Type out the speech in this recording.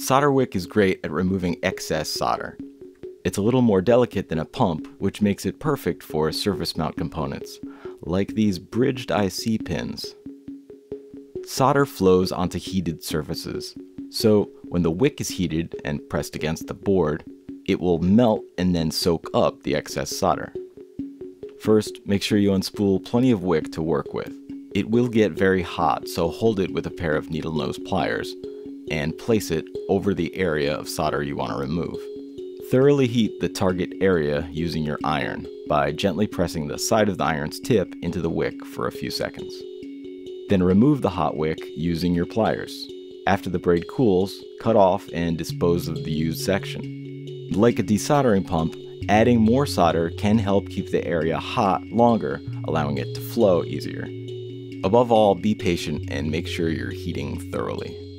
Solder wick is great at removing excess solder. It's a little more delicate than a pump, which makes it perfect for surface mount components, like these bridged IC pins. Solder flows onto heated surfaces, so when the wick is heated and pressed against the board, it will melt and then soak up the excess solder. First, make sure you unspool plenty of wick to work with. It will get very hot, so hold it with a pair of needle nose pliers and place it over the area of solder you want to remove. Thoroughly heat the target area using your iron by gently pressing the side of the iron's tip into the wick for a few seconds. Then remove the hot wick using your pliers. After the braid cools, cut off and dispose of the used section. Like a desoldering pump, adding more solder can help keep the area hot longer, allowing it to flow easier. Above all, be patient and make sure you're heating thoroughly.